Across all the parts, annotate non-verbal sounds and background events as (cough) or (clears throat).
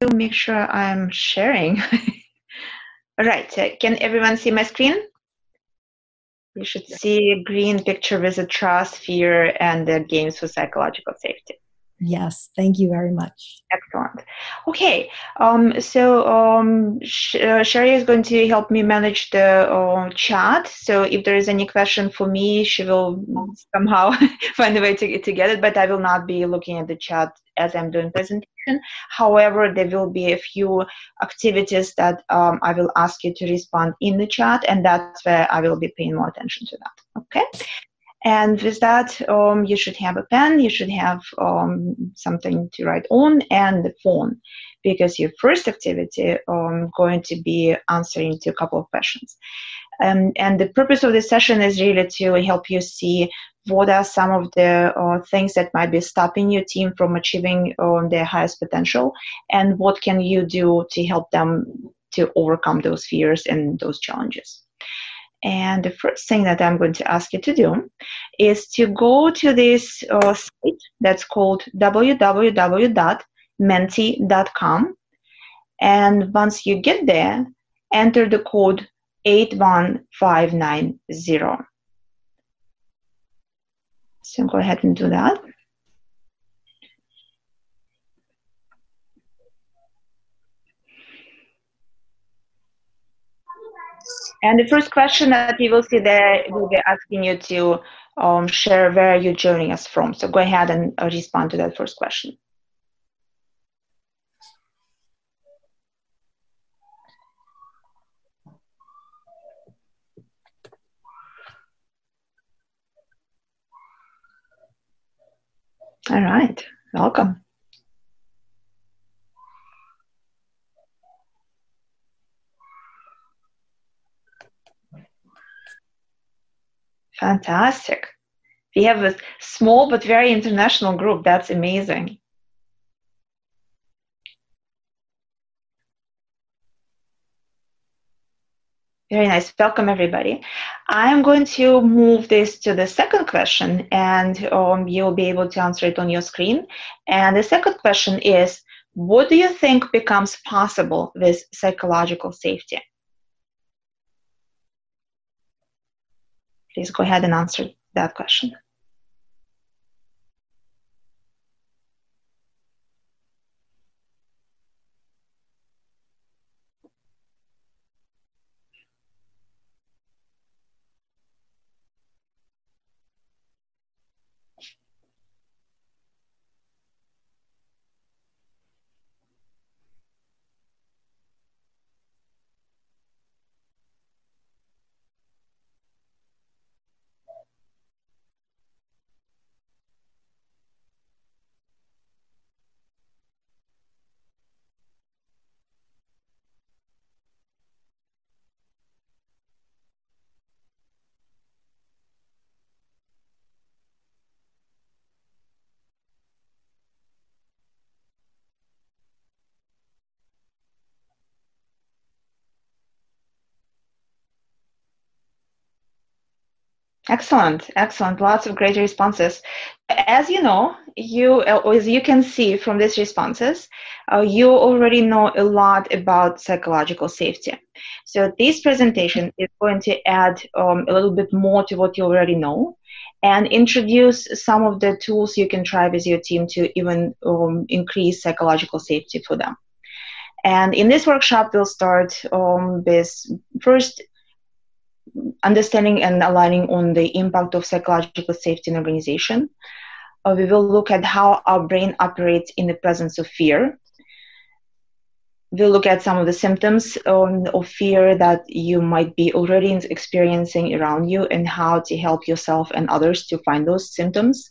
to make sure I'm sharing. (laughs) All right, uh, can everyone see my screen? You should see a green picture with a trust, fear, and the games for psychological safety. Yes, thank you very much. Excellent. Okay, um, so um, Sh- uh, Sherry is going to help me manage the uh, chat. So if there is any question for me, she will somehow (laughs) find a way to, to get it, but I will not be looking at the chat as I'm doing presentation. However, there will be a few activities that um, I will ask you to respond in the chat, and that's where I will be paying more attention to that. Okay. And with that, um, you should have a pen, you should have um, something to write on, and the phone, because your first activity um, going to be answering to a couple of questions. Um, and the purpose of this session is really to help you see what are some of the uh, things that might be stopping your team from achieving uh, their highest potential, and what can you do to help them to overcome those fears and those challenges. And the first thing that I'm going to ask you to do is to go to this uh, site that's called www.menti.com. And once you get there, enter the code 81590. So go ahead and do that. And the first question that you will see there will be asking you to um, share where you're joining us from. So go ahead and uh, respond to that first question. All right, welcome. Fantastic. We have a small but very international group. That's amazing. Very nice. Welcome, everybody. I'm going to move this to the second question, and um, you'll be able to answer it on your screen. And the second question is What do you think becomes possible with psychological safety? Please go ahead and answer that question. Excellent, excellent. Lots of great responses. As you know, you as you can see from these responses, uh, you already know a lot about psychological safety. So this presentation is going to add um, a little bit more to what you already know, and introduce some of the tools you can try with your team to even um, increase psychological safety for them. And in this workshop, we'll start um, with first understanding and aligning on the impact of psychological safety in organization. Uh, we will look at how our brain operates in the presence of fear. We'll look at some of the symptoms um, of fear that you might be already experiencing around you and how to help yourself and others to find those symptoms.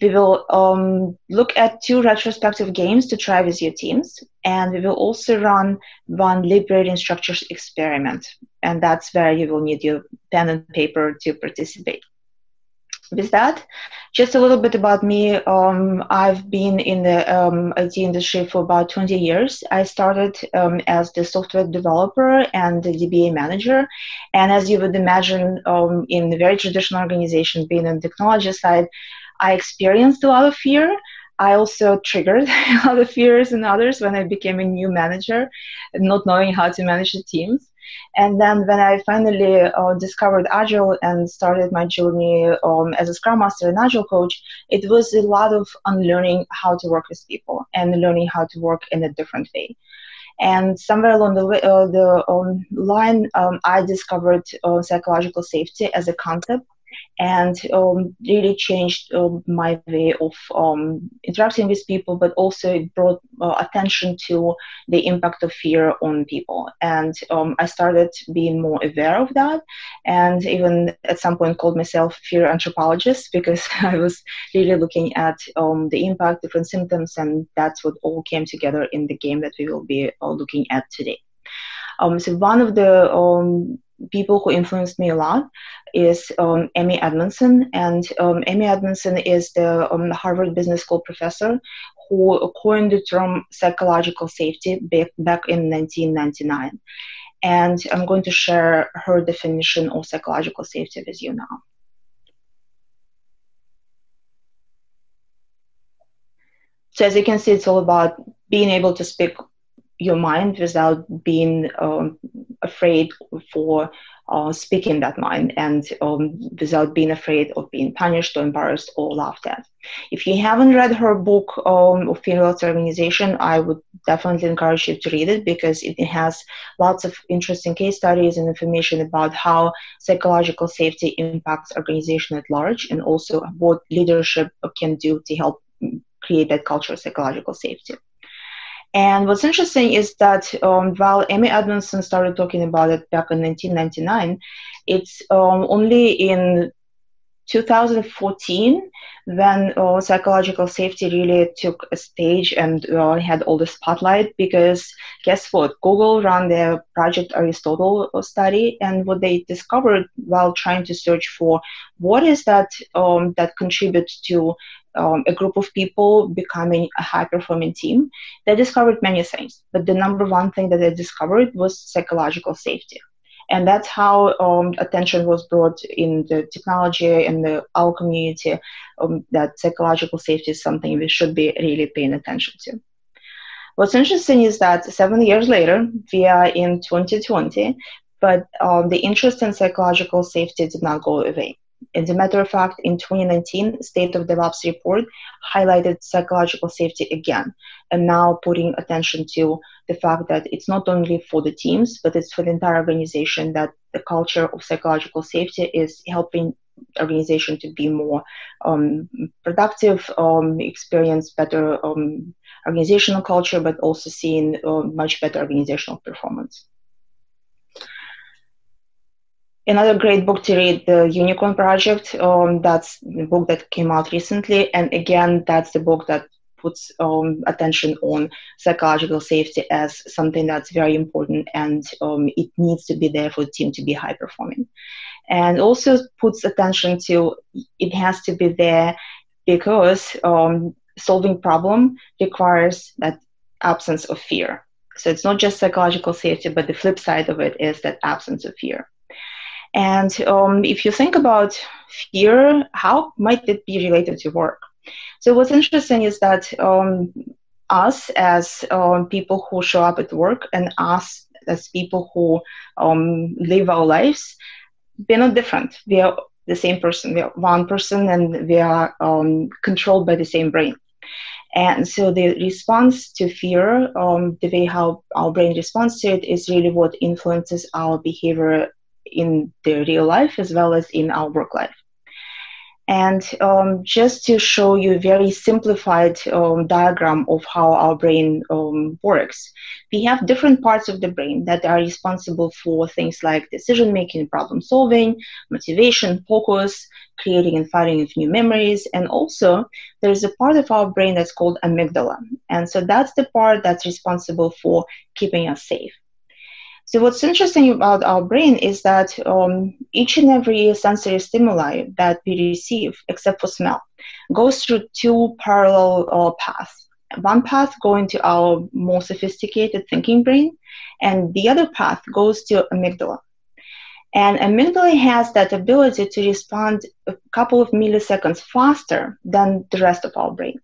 We will um, look at two retrospective games to try with your teams, and we will also run one liberating structures experiment, and that's where you will need your pen and paper to participate. With that, just a little bit about me. Um, I've been in the um, IT industry for about 20 years. I started um, as the software developer and the DBA manager. And as you would imagine, um, in a very traditional organization, being on the technology side, I experienced a lot of fear. I also triggered a lot of fears in others when I became a new manager, not knowing how to manage the teams. And then when I finally uh, discovered Agile and started my journey um, as a Scrum Master and Agile coach, it was a lot of unlearning how to work with people and learning how to work in a different way. And somewhere along the, way, uh, the um, line, um, I discovered uh, psychological safety as a concept and um, really changed uh, my way of um, interacting with people, but also it brought uh, attention to the impact of fear on people. And um, I started being more aware of that, and even at some point called myself fear anthropologist (laughs) because I was really looking at um, the impact, different symptoms, and that's what all came together in the game that we will be uh, looking at today. Um, so one of the people who influenced me a lot is um, Amy Edmondson. And um, Amy Edmondson is the um, Harvard Business School professor who coined the term psychological safety back, back in 1999. And I'm going to share her definition of psychological safety with you now. So as you can see, it's all about being able to speak your mind without being um, afraid for uh, speaking that mind and um, without being afraid of being punished or embarrassed or laughed at. If you haven't read her book um, of Fearless Organization, I would definitely encourage you to read it because it has lots of interesting case studies and information about how psychological safety impacts organization at large and also what leadership can do to help create that culture of psychological safety. And what's interesting is that um, while Amy Edmondson started talking about it back in 1999, it's um, only in 2014 when uh, psychological safety really took a stage and uh, had all the spotlight because guess what? Google ran their project aristotle study and what they discovered while trying to search for what is that um, that contributes to um, a group of people becoming a high performing team, they discovered many things. But the number one thing that they discovered was psychological safety. And that's how um, attention was brought in the technology and the our community um, that psychological safety is something we should be really paying attention to. What's interesting is that seven years later, we are in 2020, but um, the interest in psychological safety did not go away. As a matter of fact, in 2019, State of DevOps report highlighted psychological safety again, and now putting attention to the fact that it's not only for the teams, but it's for the entire organization that the culture of psychological safety is helping organization to be more um, productive, um, experience better um, organizational culture, but also seeing uh, much better organizational performance. Another great book to read, The Unicorn Project. Um, that's the book that came out recently. And again, that's the book that puts um, attention on psychological safety as something that's very important and um, it needs to be there for the team to be high performing. And also puts attention to it has to be there because um, solving problem requires that absence of fear. So it's not just psychological safety, but the flip side of it is that absence of fear. And um, if you think about fear, how might it be related to work? So what's interesting is that um, us as um, people who show up at work and us as people who um, live our lives, we're not different. We are the same person. We are one person, and we are um, controlled by the same brain. And so the response to fear, um, the way how our brain responds to it, is really what influences our behavior in the real life as well as in our work life. And um, just to show you a very simplified um, diagram of how our brain um, works, we have different parts of the brain that are responsible for things like decision making, problem solving, motivation, focus, creating and firing of new memories. And also, there's a part of our brain that's called amygdala. And so that's the part that's responsible for keeping us safe. So what's interesting about our brain is that um, each and every sensory stimuli that we receive, except for smell, goes through two parallel uh, paths. One path going to our more sophisticated thinking brain, and the other path goes to amygdala. And amygdala has that ability to respond a couple of milliseconds faster than the rest of our brain.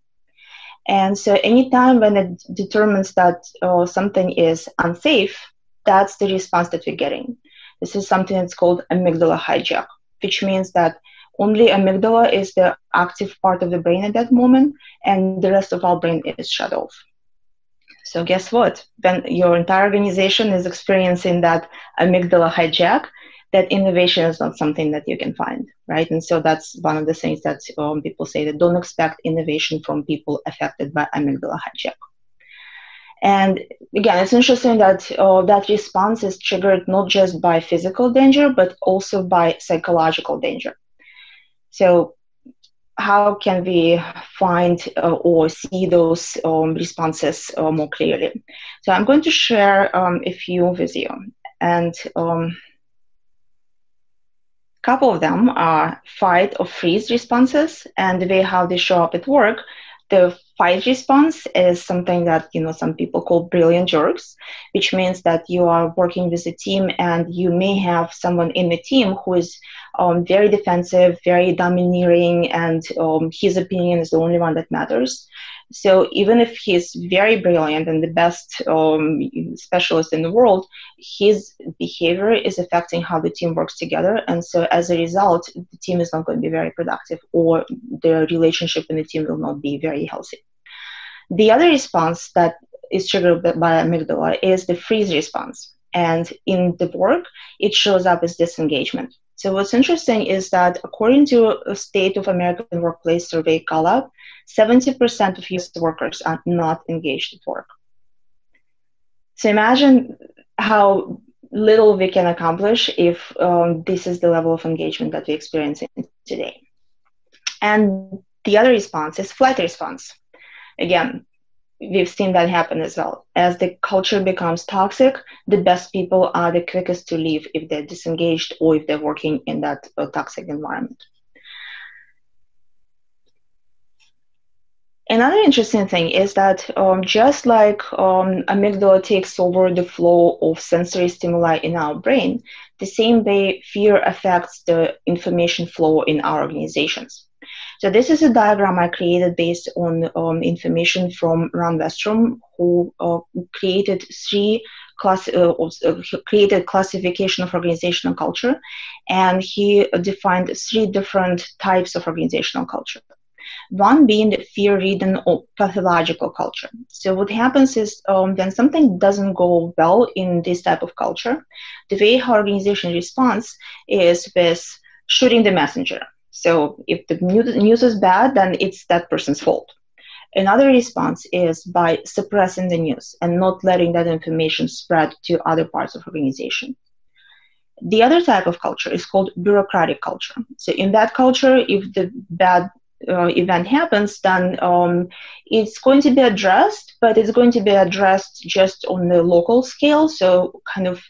And so, anytime when it determines that uh, something is unsafe, that's the response that we're getting. This is something that's called amygdala hijack, which means that only amygdala is the active part of the brain at that moment, and the rest of our brain is shut off. So, guess what? When your entire organization is experiencing that amygdala hijack, that innovation is not something that you can find, right? And so that's one of the things that um, people say that don't expect innovation from people affected by amygdala hijack. And again, it's interesting that uh, that response is triggered not just by physical danger, but also by psychological danger. So, how can we find uh, or see those um, responses uh, more clearly? So, I'm going to share um, a few with you. And um, couple of them are fight or freeze responses and the way how they show up at work the fight response is something that you know some people call brilliant jerks which means that you are working with a team and you may have someone in the team who is um, very defensive very domineering and um, his opinion is the only one that matters so even if he's very brilliant and the best um, specialist in the world, his behavior is affecting how the team works together. And so as a result, the team is not going to be very productive or the relationship in the team will not be very healthy. The other response that is triggered by amygdala is the freeze response. And in the work, it shows up as disengagement. So what's interesting is that according to a State of American Workplace Survey Gallup, 70% of US workers are not engaged at work. So imagine how little we can accomplish if um, this is the level of engagement that we experience today. And the other response is flight response. Again, we've seen that happen as well. As the culture becomes toxic, the best people are the quickest to leave if they're disengaged or if they're working in that uh, toxic environment. Another interesting thing is that um, just like um, amygdala takes over the flow of sensory stimuli in our brain, the same way fear affects the information flow in our organizations. So this is a diagram I created based on um, information from Ron Westrum, who uh, created three class uh, uh, created classification of organizational culture, and he defined three different types of organizational culture. One being the fear-ridden or pathological culture. So what happens is um, when something doesn't go well in this type of culture, the way how organization responds is with shooting the messenger. So if the news is bad, then it's that person's fault. Another response is by suppressing the news and not letting that information spread to other parts of organization. The other type of culture is called bureaucratic culture. So in that culture, if the bad uh, event happens, then um, it's going to be addressed, but it's going to be addressed just on the local scale. So kind of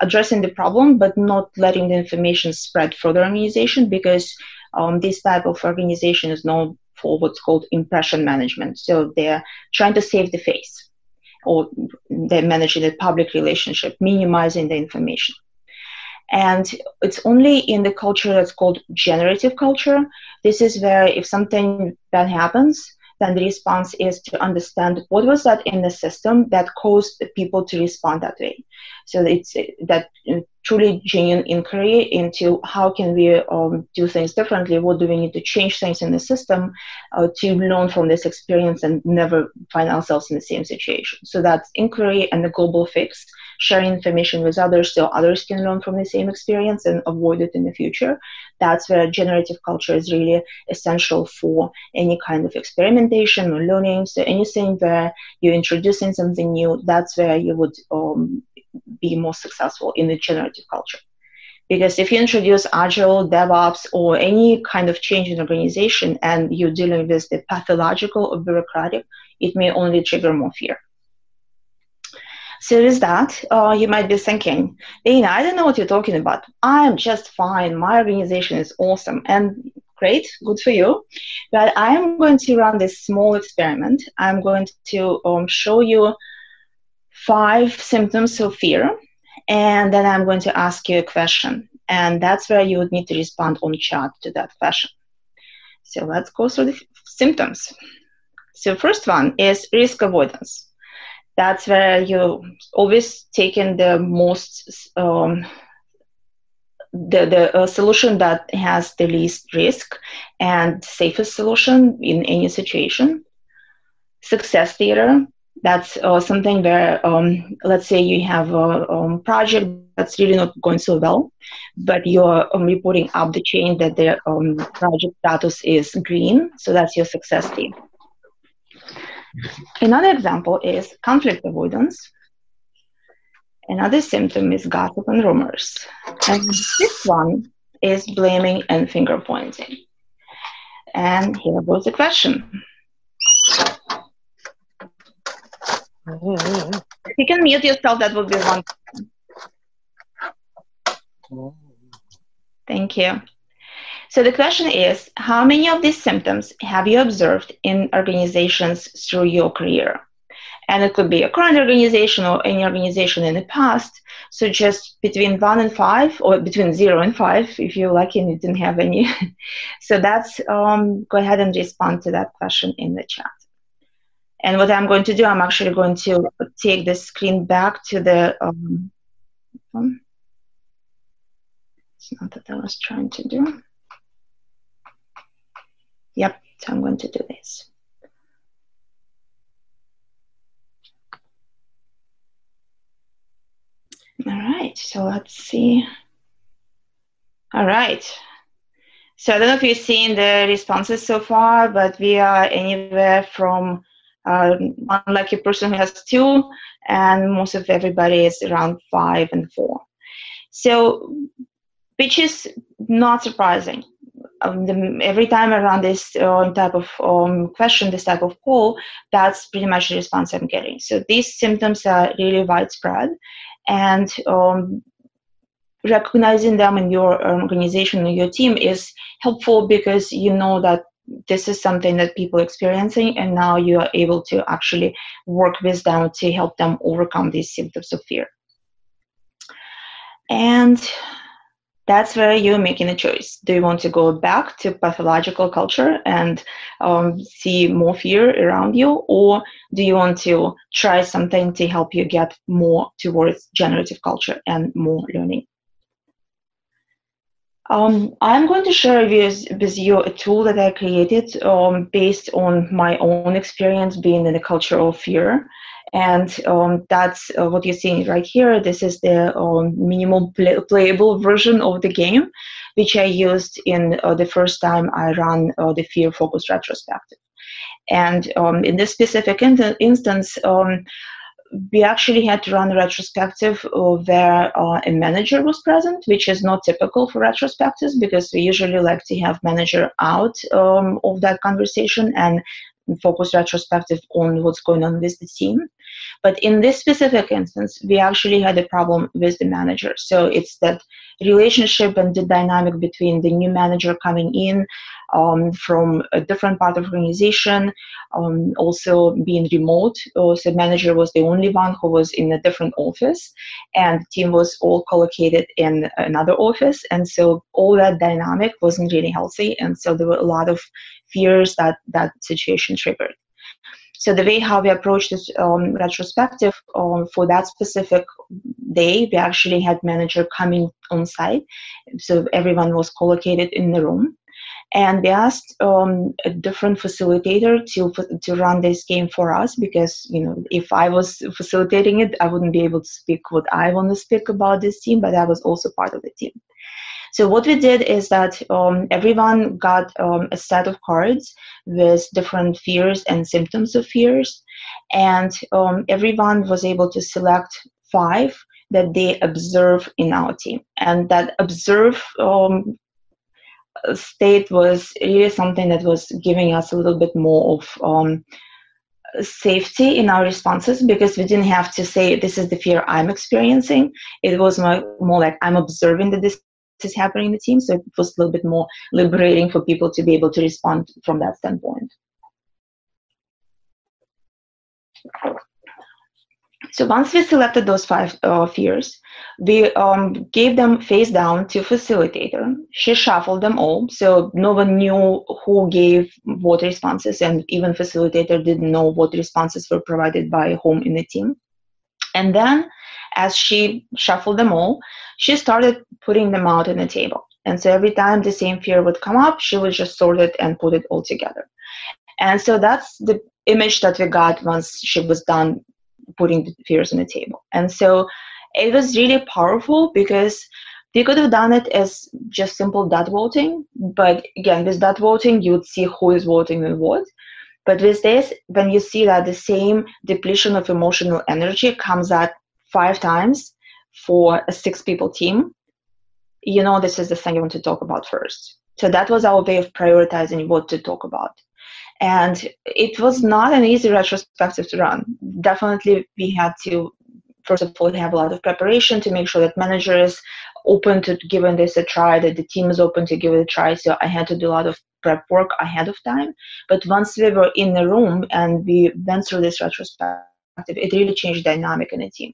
addressing the problem, but not letting the information spread further organization because um, this type of organization is known for what's called impression management. So they're trying to save the face or they're managing the public relationship, minimizing the information. And it's only in the culture that's called generative culture. This is where if something bad happens, then the response is to understand what was that in the system that caused people to respond that way. So it's that truly genuine inquiry into how can we um, do things differently? What do we need to change things in the system uh, to learn from this experience and never find ourselves in the same situation? So that's inquiry and the global fix sharing information with others so others can learn from the same experience and avoid it in the future that's where generative culture is really essential for any kind of experimentation or learning so anything where you're introducing something new that's where you would um, be more successful in the generative culture. Because if you introduce agile, DevOps, or any kind of change in organization and you're dealing with the pathological or bureaucratic, it may only trigger more fear. So with that, uh, you might be thinking, Dana, I don't know what you're talking about. I'm just fine. My organization is awesome. And great, good for you. But I am going to run this small experiment. I'm going to um, show you five symptoms of fear, and then I'm going to ask you a question. And that's where you would need to respond on chat to that question. So let's go through the symptoms. So first one is risk avoidance. That's where you always taking the most um, the the uh, solution that has the least risk and safest solution in any situation. Success theater. That's uh, something where, um, let's say, you have a um, project that's really not going so well, but you're um, reporting up the chain that the um, project status is green, so that's your success theater. Another example is conflict avoidance. Another symptom is gossip and rumors. And this one is blaming and finger pointing. And here goes the question. If you can mute yourself, that would be one. Thank you. So the question is how many of these symptoms have you observed in organizations through your career? And it could be a current organization or any organization in the past. So just between one and five, or between zero and five, if you're lucky and you didn't have any. (laughs) so that's um, go ahead and respond to that question in the chat. And what I'm going to do, I'm actually going to take the screen back to the. Um, it's not that I was trying to do. Yep, so I'm going to do this. All right, so let's see. All right. So I don't know if you've seen the responses so far, but we are anywhere from uh, one lucky person who has two, and most of everybody is around five and four. So, which is not surprising the, every time I run this uh, type of um, question, this type of poll, that's pretty much the response I'm getting. So these symptoms are really widespread, and um, recognizing them in your organization or your team is helpful because you know that this is something that people are experiencing and now you are able to actually work with them to help them overcome these symptoms of fear and that's where you're making a choice. Do you want to go back to pathological culture and um, see more fear around you, or do you want to try something to help you get more towards generative culture and more learning? Um, I'm going to share with, with you a tool that I created um, based on my own experience being in a culture of fear and um, that's uh, what you're seeing right here. This is the um, minimum play- playable version of the game, which I used in uh, the first time I ran uh, the fear focused retrospective. And um, in this specific in- instance, um, we actually had to run a retrospective where uh, a manager was present, which is not typical for retrospectives because we usually like to have manager out um, of that conversation and focus retrospective on what's going on with the team. But in this specific instance, we actually had a problem with the manager. So it's that relationship and the dynamic between the new manager coming in um, from a different part of organization, um, also being remote. Uh, so manager was the only one who was in a different office, and the team was all collocated in another office. And so all that dynamic wasn't really healthy, and so there were a lot of fears that that situation triggered. So the way how we approached this um, retrospective um, for that specific day, we actually had manager coming on site, so everyone was collocated in the room, and we asked um, a different facilitator to to run this game for us because you know if I was facilitating it, I wouldn't be able to speak what I want to speak about this team, but I was also part of the team. So what we did is that um, everyone got um, a set of cards with different fears and symptoms of fears, and um, everyone was able to select five that they observe in our team, and that observe um, state was really something that was giving us a little bit more of um, safety in our responses because we didn't have to say this is the fear i'm experiencing. It was more, more like i'm observing that this is happening in the team. So it was a little bit more liberating for people to be able to respond from that standpoint. So once we selected those five uh, fears, we um, gave them face down to facilitator. She shuffled them all, so no one knew who gave what responses, and even facilitator didn't know what responses were provided by whom in the team. And then, as she shuffled them all, she started putting them out on the table. And so every time the same fear would come up, she would just sort it and put it all together. And so that's the image that we got once she was done putting the fears on the table. And so it was really powerful because they could have done it as just simple dot voting, but again, with dot voting, you would see who is voting and what. But with this, when you see that the same depletion of emotional energy comes at five times for a six people team, you know this is the thing you want to talk about first. So that was our way of prioritizing what to talk about. And it was not an easy retrospective to run. Definitely, we had to, first of all, have a lot of preparation to make sure that manager is open to giving this a try, that the team is open to give it a try. So I had to do a lot of prep work ahead of time. But once we were in the room and we went through this retrospective, it really changed dynamic in the team.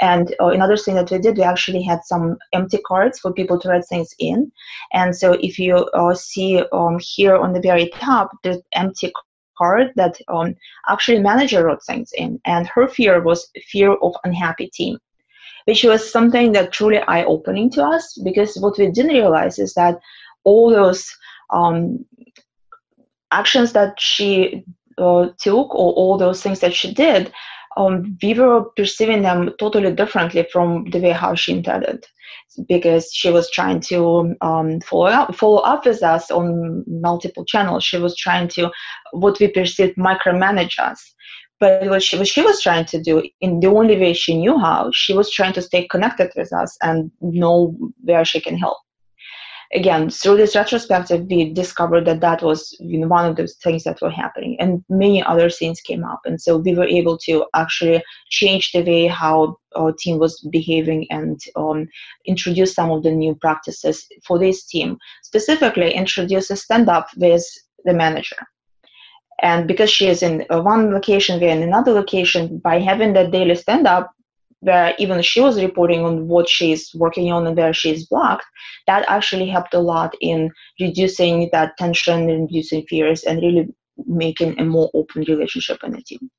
And uh, another thing that we did, we actually had some empty cards for people to write things in. And so if you uh, see um, here on the very top, the empty card that um, actually manager wrote things in. And her fear was fear of unhappy team, which was something that truly eye-opening to us because what we didn't realize is that all those um, actions that she uh, took or all those things that she did um, we were perceiving them totally differently from the way how she intended because she was trying to um, follow up follow up with us on multiple channels. She was trying to what we perceived micromanage us. But what she, what she was trying to do in the only way she knew how she was trying to stay connected with us and know where she can help again, through this retrospective, we discovered that that was you know, one of those things that were happening, and many other things came up. And so we were able to actually change the way how our team was behaving and um, introduce some of the new practices for this team. Specifically, introduce a stand up with the manager. And because she is in one location, we're in another location, by having that daily stand up, where even she was reporting on what she's working on and where she's blocked, that actually helped a lot in reducing that tension and reducing fears and really making a more open relationship in the team.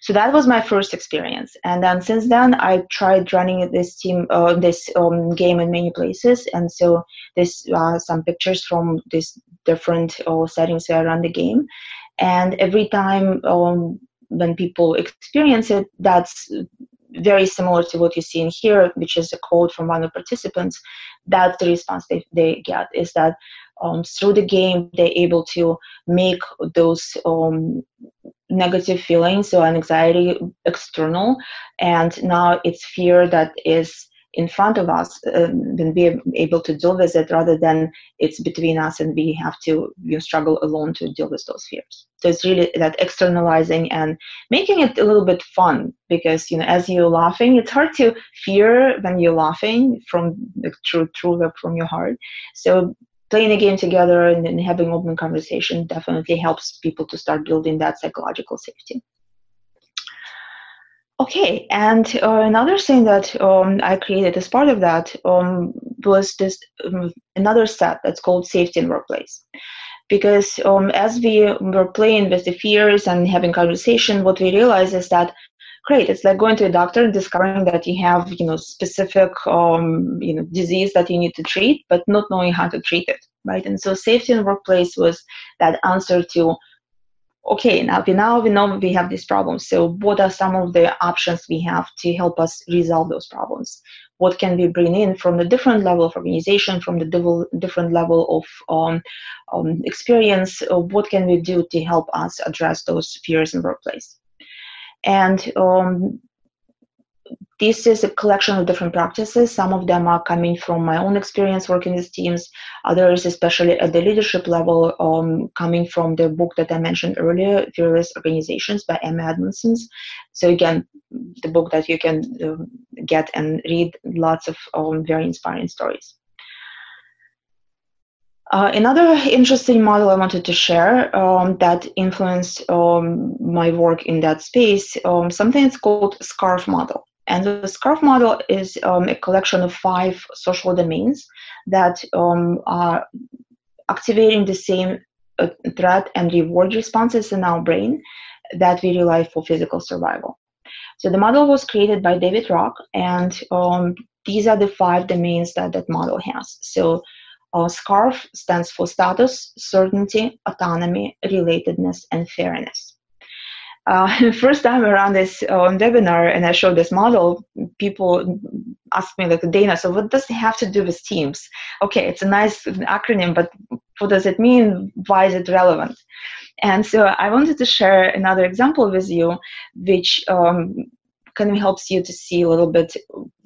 So that was my first experience, and then since then I tried running this team, uh, this um, game in many places, and so there's uh, some pictures from these different uh, settings where I run the game, and every time um, when people experience it, that's very similar to what you see in here, which is a quote from one of the participants, that's the response they, they get is that um, through the game they're able to make those um, negative feelings or anxiety external and now it's fear that is in front of us um, and be able to deal with it rather than it's between us and we have to you struggle alone to deal with those fears. So it's really that externalizing and making it a little bit fun because you know as you're laughing it's hard to fear when you're laughing from the true true from your heart. So playing a game together and, and having open conversation definitely helps people to start building that psychological safety Okay, and uh, another thing that um, I created as part of that um, was this um, another set that's called safety in workplace. Because um, as we were playing with the fears and having conversation, what we realized is that great, it's like going to a doctor and discovering that you have you know specific um, you know disease that you need to treat, but not knowing how to treat it, right? And so safety in workplace was that answer to okay now we now we know we have these problems so what are some of the options we have to help us resolve those problems? What can we bring in from the different level of organization from the different level of um, um, experience? Uh, what can we do to help us address those fears in workplace? And um, this is a collection of different practices. Some of them are coming from my own experience working with teams, others, especially at the leadership level, um, coming from the book that I mentioned earlier, Fearless Organizations by Amy Edmondson. So, again, the book that you can uh, get and read lots of um, very inspiring stories. Uh, another interesting model I wanted to share um, that influenced um, my work in that space, um, something that's called SCARF model. And the SCARF model is um, a collection of five social domains that um, are activating the same uh, threat and reward responses in our brain that we rely for physical survival. So the model was created by David Rock, and um, these are the five domains that that model has. So uh, SCARF stands for status, certainty, autonomy, relatedness, and fairness. Uh, (laughs) first time around this uh, webinar and I showed this model, people asked me like, Dana, so what does it have to do with teams? Okay, it's a nice acronym, but what does it mean? Why is it relevant? And so I wanted to share another example with you, which um, kind of helps you to see a little bit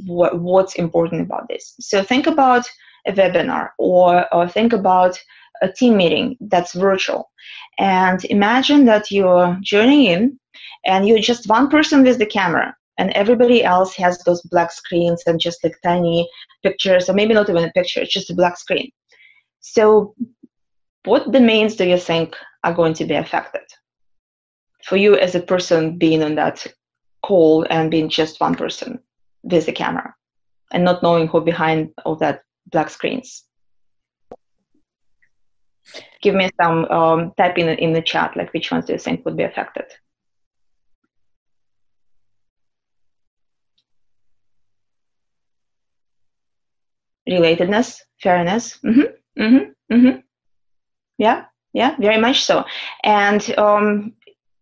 what, what's important about this. So think about a webinar or, or think about a team meeting that's virtual. And imagine that you're joining in and you're just one person with the camera and everybody else has those black screens and just like tiny pictures or maybe not even a picture, it's just a black screen. So what domains do you think are going to be affected? For you as a person being on that call and being just one person with the camera and not knowing who behind all that black screens. Give me some um, type in, in the chat, like which ones do you think would be affected? Relatedness, fairness. Mm-hmm, mm-hmm, mm-hmm. Yeah, yeah, very much so. And um,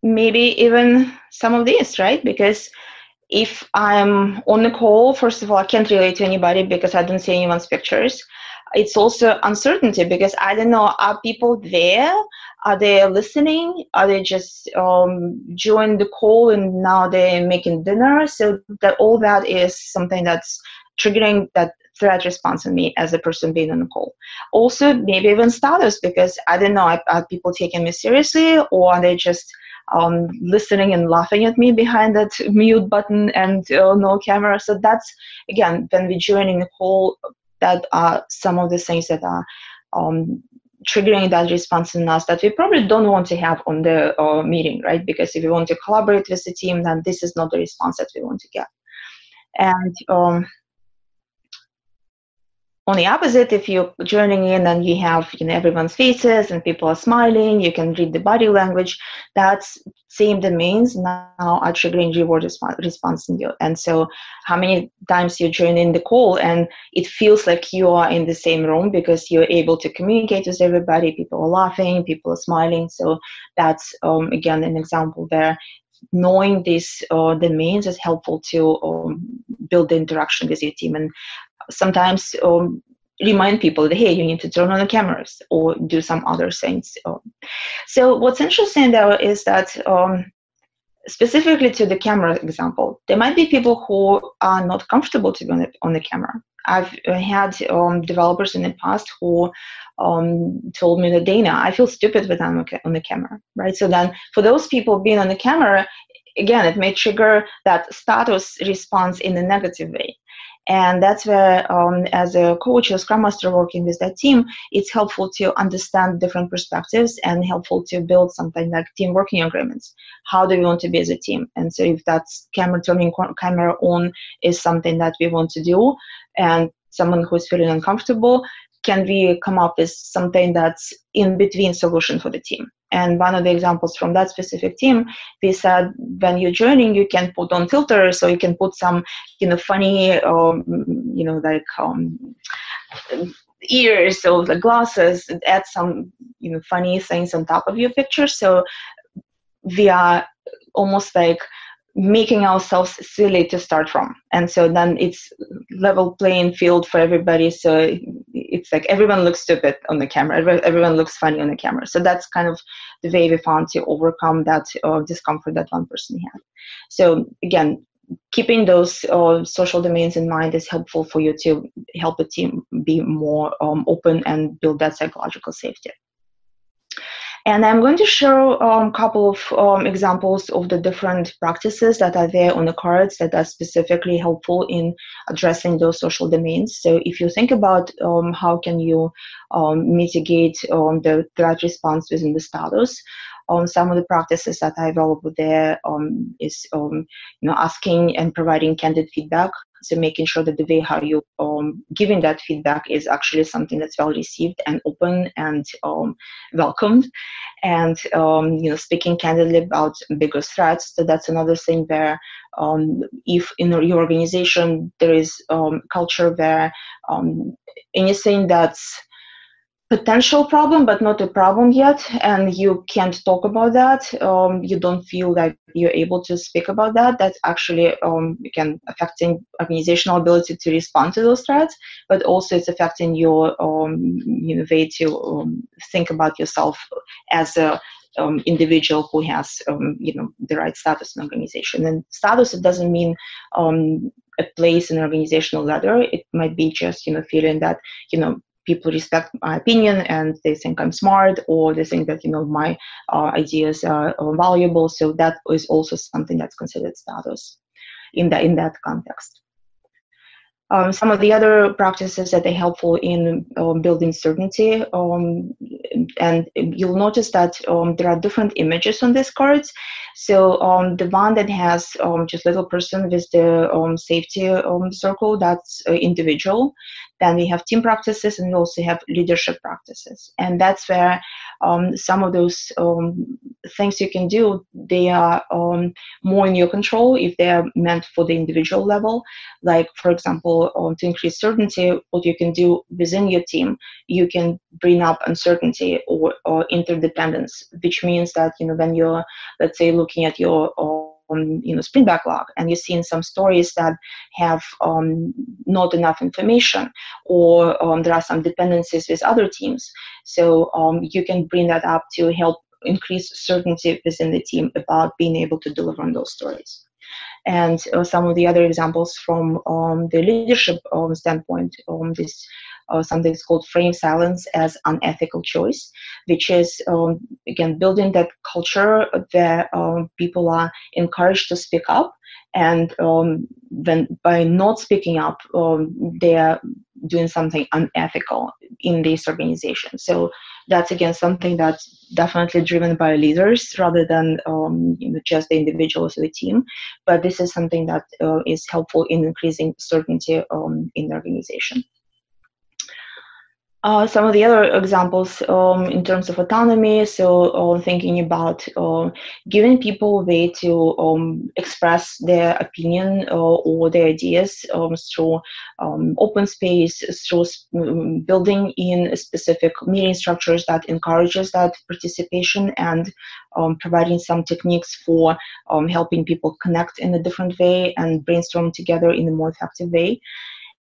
maybe even some of these, right? Because if I'm on the call, first of all, I can't relate to anybody because I don't see anyone's pictures. It's also uncertainty because I don't know, are people there? Are they listening? Are they just um, joined the call and now they're making dinner? So that all that is something that's triggering that threat response in me as a person being on the call. Also, maybe even status because I don't know, are people taking me seriously or are they just um, listening and laughing at me behind that mute button and uh, no camera. So that's again when we're joining the call, that are some of the things that are um, triggering that response in us that we probably don't want to have on the uh, meeting, right? Because if we want to collaborate with the team, then this is not the response that we want to get. And um, on the opposite, if you're joining in and you have you know everyone's faces and people are smiling, you can read the body language. That's same domains now are triggering reward response in you. And so, how many times you join in the call and it feels like you are in the same room because you're able to communicate with everybody. People are laughing, people are smiling. So that's um, again an example there knowing these uh, domains is helpful to um, build the interaction with your team and sometimes um, remind people that hey you need to turn on the cameras or do some other things um, so what's interesting though is that um, specifically to the camera example there might be people who are not comfortable to be on the, on the camera. I've had um, developers in the past who um, told me that dana i feel stupid when i'm on the camera right? So then for those people being on the camera again it may trigger that status response in a negative way and that's where, um, as a coach or scrum master working with that team, it's helpful to understand different perspectives and helpful to build something like team working agreements. How do we want to be as a team? And so, if that's camera turning camera on is something that we want to do, and someone who's feeling uncomfortable, can we come up with something that's in between solution for the team? And one of the examples from that specific team, they said when you're joining, you can put on filters, so you can put some, you know, funny, um, you know, like um, ears or the glasses, and add some, you know, funny things on top of your picture. So we are almost like making ourselves silly to start from and so then it's level playing field for everybody so it's like everyone looks stupid on the camera. Everyone looks funny on the camera. So that's kind of the way we found to overcome that uh, discomfort that one person had. So again keeping those uh, social domains in mind is helpful for you to help the team be more um, open and build that psychological safety And I'm going to show a um, couple of um, examples of the different practices that are there on the cards that are specifically helpful in addressing those social domains. So if you think about um, how can you um, mitigate um, the threat response within the status, um, some of the practices that are available there is you know asking and providing candid feedback. So making sure that the way how you um, giving that feedback is actually something that's well received and open and um, welcomed. And um, you know speaking candidly about bigger threats. So that's another thing where um, if in your organization there is um, culture where um, anything that's potential problem but not a problem yet and you can't talk about that. Um, you don't feel like you're able to speak about that. That's actually um, can affecting organizational ability to respond to those threats but also it's affecting your um, you know way to um, think about yourself as a um, individual who has um, you know the right status in organization. And status it doesn't mean um, a place in organizational ladder. It might be just you know feeling that you know people respect my opinion and they think I'm smart or they think that you know my uh, ideas are, valuable. So that is also something that's considered status in that in that context. Um, some of the other practices that are helpful in um, building certainty, um, and you'll notice that um, there are different images on these cards. So um, the one that has um, just little person with the safety circle, that's uh, individual. Then we have team practices and we also have leadership practices. And that's where um, some of those um, things you can do, they are um, more in your control if they are meant for the individual level. Like, for example, um, to increase certainty, what you can do within your team, you can bring up uncertainty or, or interdependence, which means that, you know, when you're, let's say, looking at your um, you know sprint backlog and you're seeing some stories that have um, not enough information or um, there are some dependencies with other teams. So um, you can bring that up to help increase certainty within the team about being able to deliver on those stories. And uh, some of the other examples from um, the leadership um, standpoint on this uh, something called frame silence as unethical choice, which is um, again building that culture that um, people are encouraged to speak up, and um, then by not speaking up, um, they are doing something unethical in this organization. So that's again something that's definitely driven by leaders rather than um, you know, just the individuals of the team. But this is something that uh, is helpful in increasing certainty um, in the organization. Uh, some of the other examples um, in terms of autonomy, so uh, thinking about uh, giving people a way to um, express their opinion uh, or their ideas um, through um, open space, through um, building in specific meeting structures that encourages that participation and um, providing some techniques for helping people connect in a different way and brainstorm together in a more effective way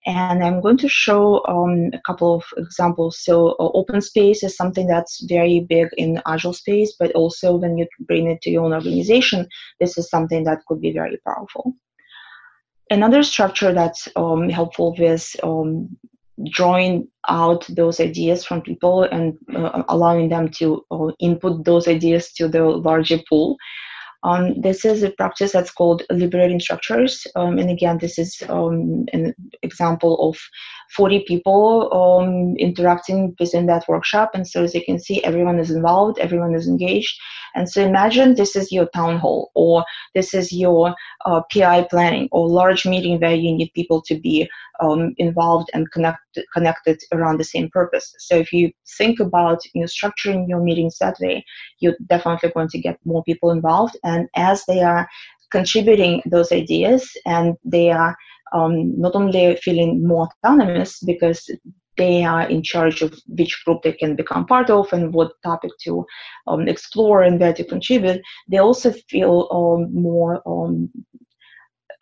and I'm going to show um, a couple of examples. So uh, open space is something that's very big in Agile space, but also when you bring it to your own organization, this is something that could be very powerful. Another structure that's um, helpful with um, drawing out those ideas from people and uh, allowing them to uh, input those ideas to the larger pool um, this is a practice that's called liberating structures. Um, and again, this is um, an example of 40 people um, interacting within that workshop. And so as you can see, everyone is involved, everyone is engaged. And so imagine this is your town hall or this is your uh, PI planning or large meeting where you need people to be um, involved and connect, connected around the same purpose. So if you think about you know, structuring your meetings that way, you're definitely going to get more people involved. And as they are contributing those ideas and they are um, not only feeling more autonomous because they are in charge of which group they can become part of and what topic to um, explore and where to contribute, they also feel um, more um,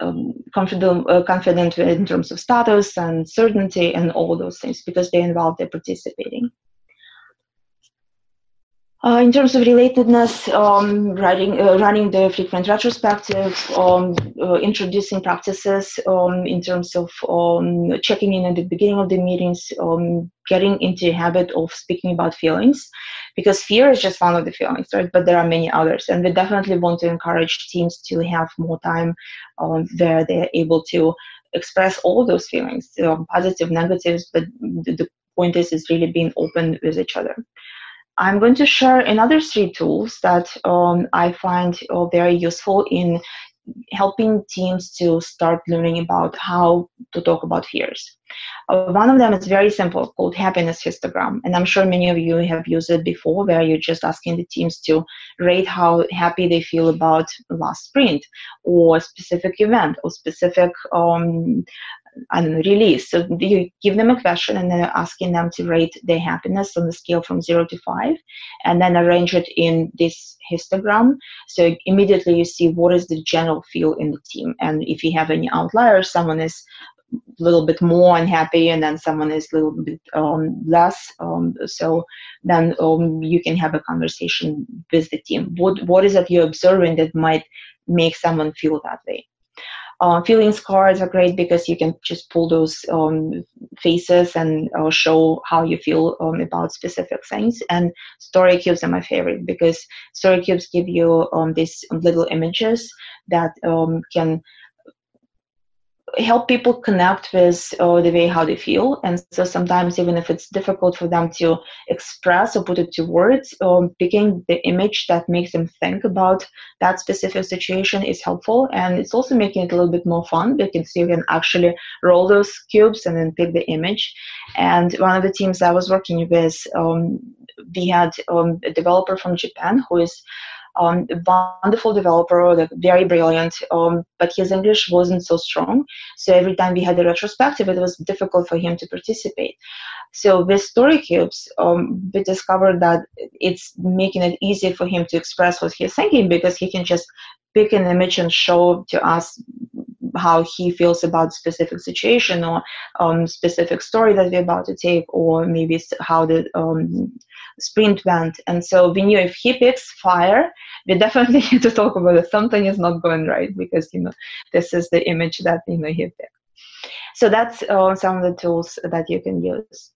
um, confident, uh, confident in terms of status and certainty and all those things because they're involved, they're participating. Uh, in terms of relatedness, um, writing, uh, running the frequent retrospective, um, uh, introducing practices um, in terms of um, checking in at the beginning of the meetings, um, getting into the habit of speaking about feelings, because fear is just one of the feelings, right? But there are many others, and we definitely want to encourage teams to have more time um, where they're able to express all those feelings, positive, negatives. But the, the point is, is really being open with each other. I'm going to share another three tools that um, I find uh, very useful in helping teams to start learning about how to talk about fears. Uh, one of them is very simple called happiness histogram and i'm sure many of you have used it before where you're just asking the teams to rate how happy they feel about last sprint or specific event or specific um, Know, release. So you give them a question and then asking them to rate their happiness on the scale from zero to five, and then arrange it in this histogram. So immediately you see what is the general feel in the team, and if you have any outliers, someone is a little bit more unhappy and then someone is a little bit um, less um, so then um, you can have a conversation with the team what what is it you're observing that might make someone feel that way uh, feelings cards are great because you can just pull those um, faces and uh, show how you feel um, about specific things. And story cubes are my favorite because story cubes give you um, these little images that um, can help people connect with uh, the way how they feel. And so sometimes even if it's difficult for them to express or put it to words um, picking the image that makes them think about that specific situation is helpful. And it's also making it a little bit more fun because you can actually roll those cubes and then pick the image. And one of the teams i was working with um, we had um, a developer from japan who is um, wonderful developer, very brilliant, um, but his English wasn't so strong. So every time we had a retrospective, it was difficult for him to participate. So with story cubes, um, we discovered that it's making it easy for him to express what he's thinking because he can just pick an image and show to us how he feels about specific situation or um, specific story that we're about to take or maybe how the um, sprint went. And so we knew if he picks fire we (laughs) definitely need to talk about it. Something is not going right because you know this is the image that you know he picked. So that's uh, some of the tools that you can use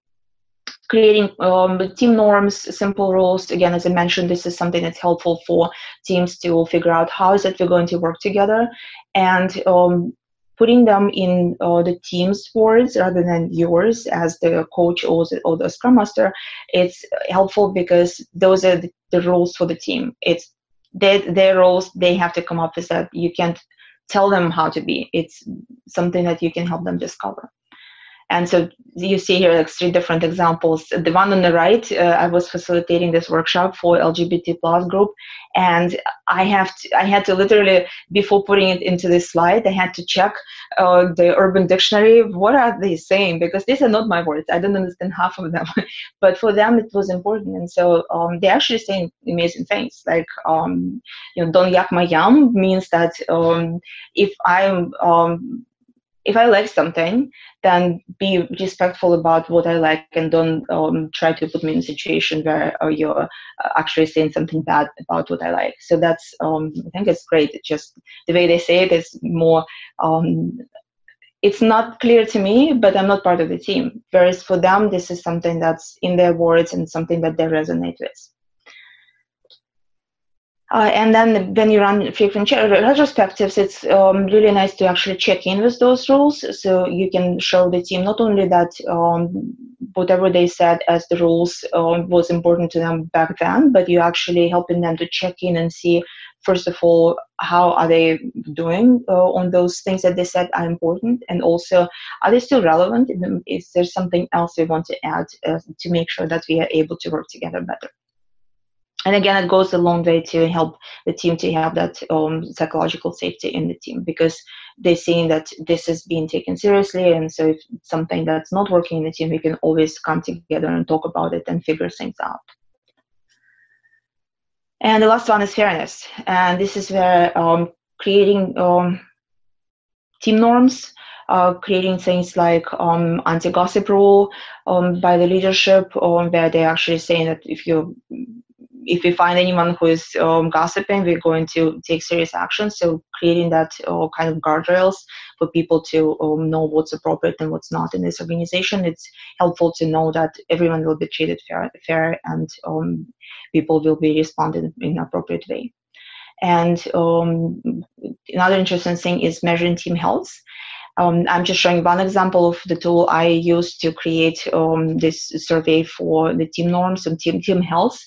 creating um, team norms, simple rules. Again, as I mentioned, this is something that's helpful for teams to figure out how is it we're going to work together, and um, putting them in uh, the team's words rather than yours as the coach or the, or the scrum master. It's helpful because those are the, the rules for the team. It's their, their roles. They have to come up with that. You can't tell them how to be. It's something that you can help them discover. And so you see here like three different examples. The one on the right, uh, I was facilitating this workshop for LGBT plus group, and I have to, I had to literally before putting it into this slide, I had to check uh, the Urban Dictionary. What are they saying? Because these are not my words. I don't understand half of them, (laughs) but for them it was important, and so um, they actually saying amazing things like um, you know, "Don't yak my yum" means that um, if I'm um, if I like something, then be respectful about what I like and don't um, try to put me in a situation where uh, you're uh, actually saying something bad about what I like. So that's, um, I think it's great. It's just the way they say it is more, um, it's not clear to me, but I'm not part of the team. Whereas for them, this is something that's in their words and something that they resonate with. Uh, and then when you run frequent retrospectives, it's um, really nice to actually check in with those rules. So you can show the team not only that um, whatever they said as the rules uh, was important to them back then, but you're actually helping them to check in and see, first of all, how are they doing uh, on those things that they said are important, and also are they still relevant? Is there something else we want to add uh, to make sure that we are able to work together better? And again it goes a long way to help the team to have that um, psychological safety in the team because they're seeing that this is being taken seriously. And so if something that's not working in the team we can always come together and talk about it and figure things out. And the last one is fairness. And this is where um, creating um, team norms uh, creating things like um, anti-gossip rule um, by the leadership, um, where they're actually saying that if you if we find anyone who is um, gossiping, we're going to take serious action. So creating that uh, kind of guardrails for people to um, know what's appropriate and what's not in this organization. It's helpful to know that everyone will be treated fair, fair and um, people will be responded in an appropriate way. And um, another interesting thing is measuring team health. Um, I'm just showing one example of the tool I used to create um, this survey for the team norms and team team health.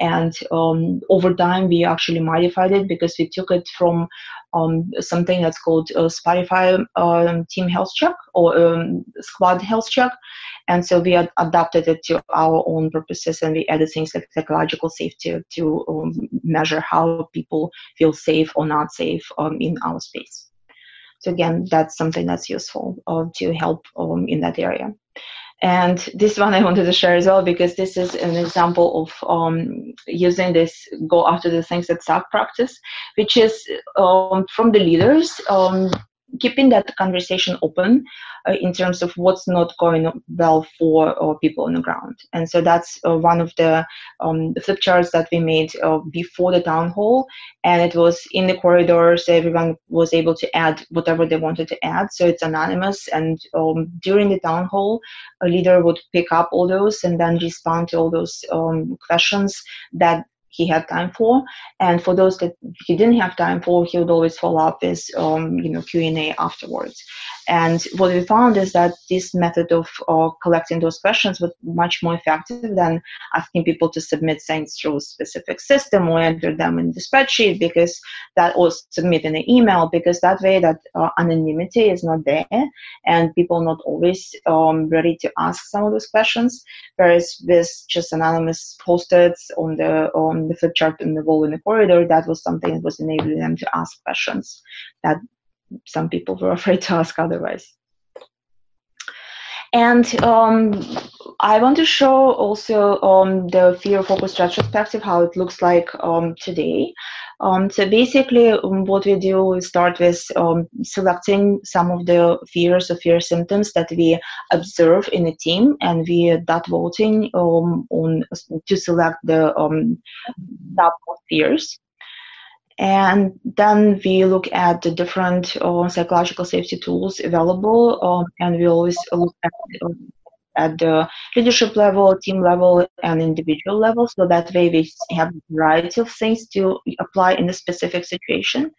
And um, over time, we actually modified it because we took it from um, something that's called uh, Spotify um, Team Health Check or um, Squad Health Check. And so we ad- adapted it to our own purposes and we added things like psychological safety to um, measure how people feel safe or not safe um, in our space. So again, that's something that's useful uh, to help um, in that area. And this one I wanted to share as well because this is an example of um, using this go after the things that suck practice, which is um, from the leaders um, keeping that conversation open uh, in terms of what's not going well for uh, people on the ground. And so that's uh, one of the um, flip charts that we made uh, before the town hall. And it was in the corridor, so everyone was able to add whatever they wanted to add. So it's anonymous. And um, during the town hall, a leader would pick up all those and then respond to all those um, questions that he had time for. And for those that he didn't have time for he would always follow up with um, you know q&a afterwards and what we found is that this method of collecting those questions was much more effective than asking people to submit things through a specific system or enter them in the spreadsheet because that or submit in an email because that way that uh, anonymity is not there and people not always um, ready to ask some of those questions. Whereas with just anonymous post-its on the on the flip chart in the wall in the corridor that was something that was enabling them to ask questions that some people were (laughs) afraid to ask otherwise. And um, I want to show also um, the fear focused retrospective, how it looks like um, today. Um, so basically, um, what we do is start with um, selecting some of the fears or fear symptoms that we observe in a team, and we dot voting on to select the top fears. And then we look at the different uh, psychological safety tools available, um, and we always look at, uh, at the leadership level, team level, and individual level. So that way we have a variety of things to apply in a specific situation.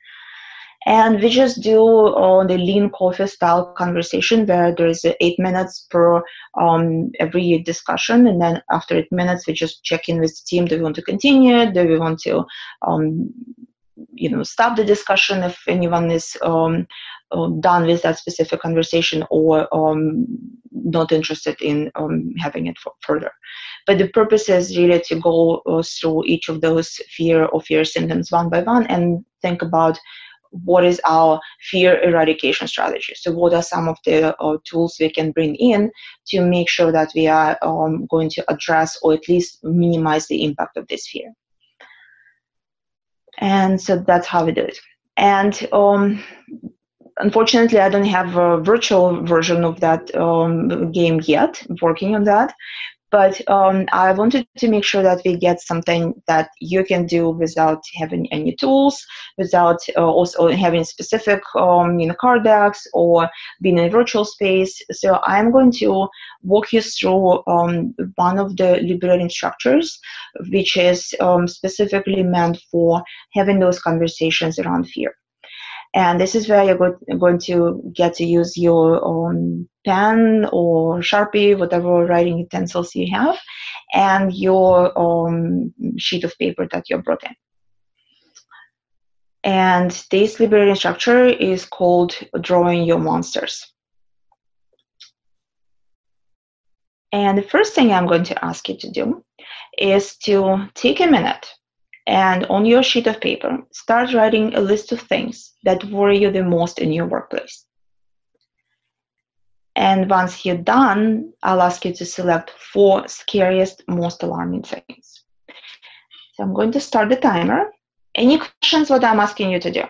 And we just do uh, the lean coffee style conversation where there is eight minutes per um, every discussion. And then after eight minutes, we just check in with the team. Do we want to continue? Do we want to um, you know stop the discussion if anyone is um, uh, done with that specific conversation or um, not interested in um, having it further. But the purpose is really to go uh, through each of those fear or fear symptoms one by one and think about what is our fear eradication strategy. So, what are some of the uh, tools we can bring in to make sure that we are um, going to address or at least minimize the impact of this fear? And so that's how we do it. And um, unfortunately i don't have a virtual version of that um, game yet I'm working on that but um, I wanted to make sure that we get something that you can do without having any tools, without uh, also having specific um, you know card decks or being in a virtual space. So I'm going to walk you through um, one of the liberating structures, which is um, specifically meant for having those conversations around fear. And this is where you're going to get to use your own pen or Sharpie, whatever writing utensils you have, and your um, sheet of paper that you brought in. And this liberating structure is called drawing your monsters. And the first thing I'm going to ask you to do is to take a minute and on your sheet of paper, start writing a list of things that worry you the most in your workplace. And once you're done, I'll ask you to select four scariest, most alarming things. So I'm going to start the timer. Any questions what I'm asking you to do?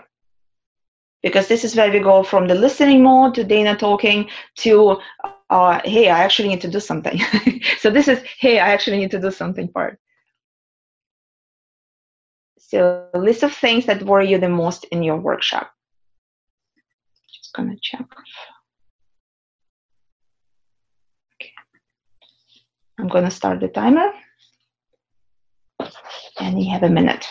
Because this is where we go from the listening mode to Dana talking to, uh, hey, I actually need to do something. (laughs) so this is, hey, I actually need to do something part. So, list of things that worry you the most in your workshop. Just gonna check. Okay. I'm gonna start the timer, and you have a minute.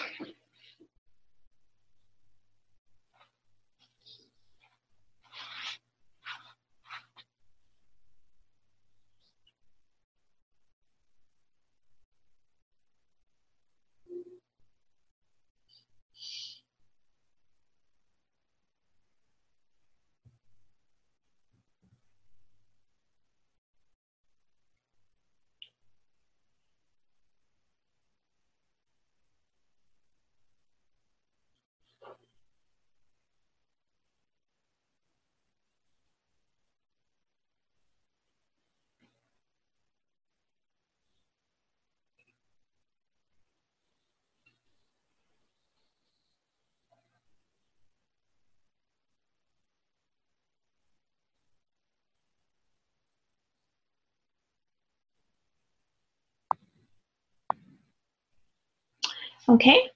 Okay.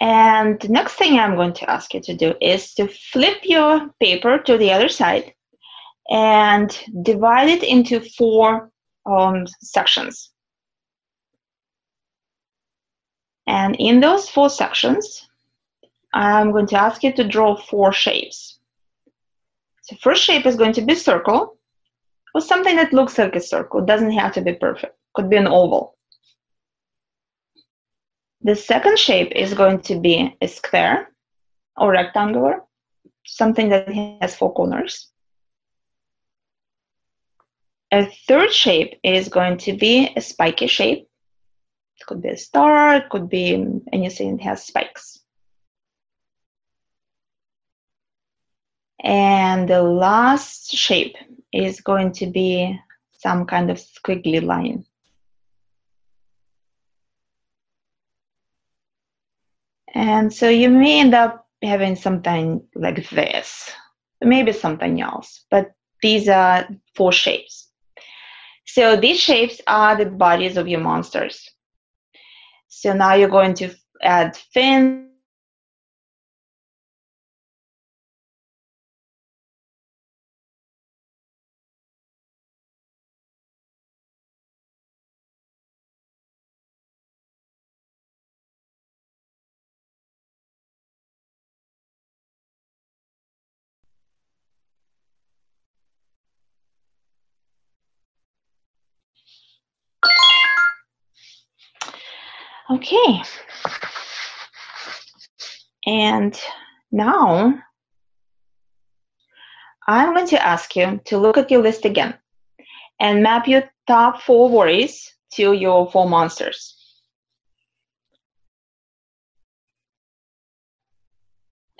And the next thing I'm going to ask you to do is to flip your paper to the other side and divide it into four um, sections. And in those four sections, I'm going to ask you to draw four shapes. So first shape is going to be circle or something that looks like a circle. It doesn't have to be perfect. Could be an oval. The second shape is going to be a square or rectangular, something that has four corners. A third shape is going to be a spiky shape. It could be a star, it could be anything that has spikes. And the last shape is going to be some kind of squiggly line. And so you may end up having something like this, maybe something else, but these are four shapes. So these shapes are the bodies of your monsters. So now you're going to add fins Okay. And now I'm going to ask you to look at your list again and map your top four worries to your four monsters.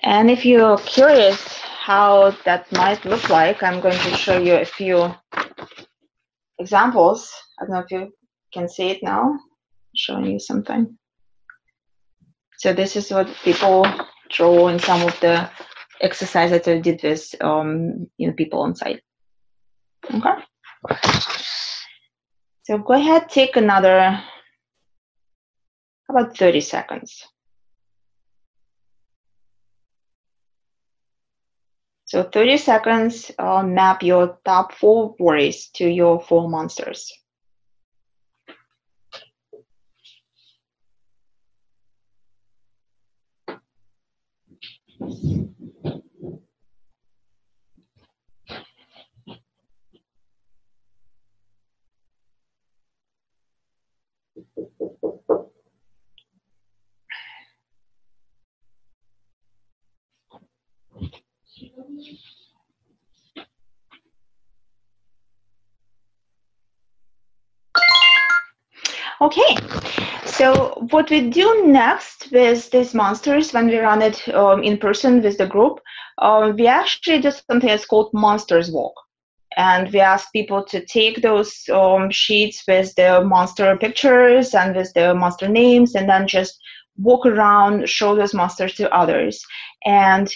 And if you're curious how that might look like, I'm going to show you a few examples. I don't know if you can see it now showing you something. So this is what people draw in some of the exercises that I did with um, you know people on site. Okay. So go ahead, take another about 30 seconds. So 30 seconds, uh, map your top four worries to your four monsters. Okay, so what we do next with these monsters when we run it um, in person with the group, uh, we actually do something that's called Monsters Walk. And we ask people to take those um, sheets with the monster pictures and with the monster names and then just walk around, show those monsters to others. And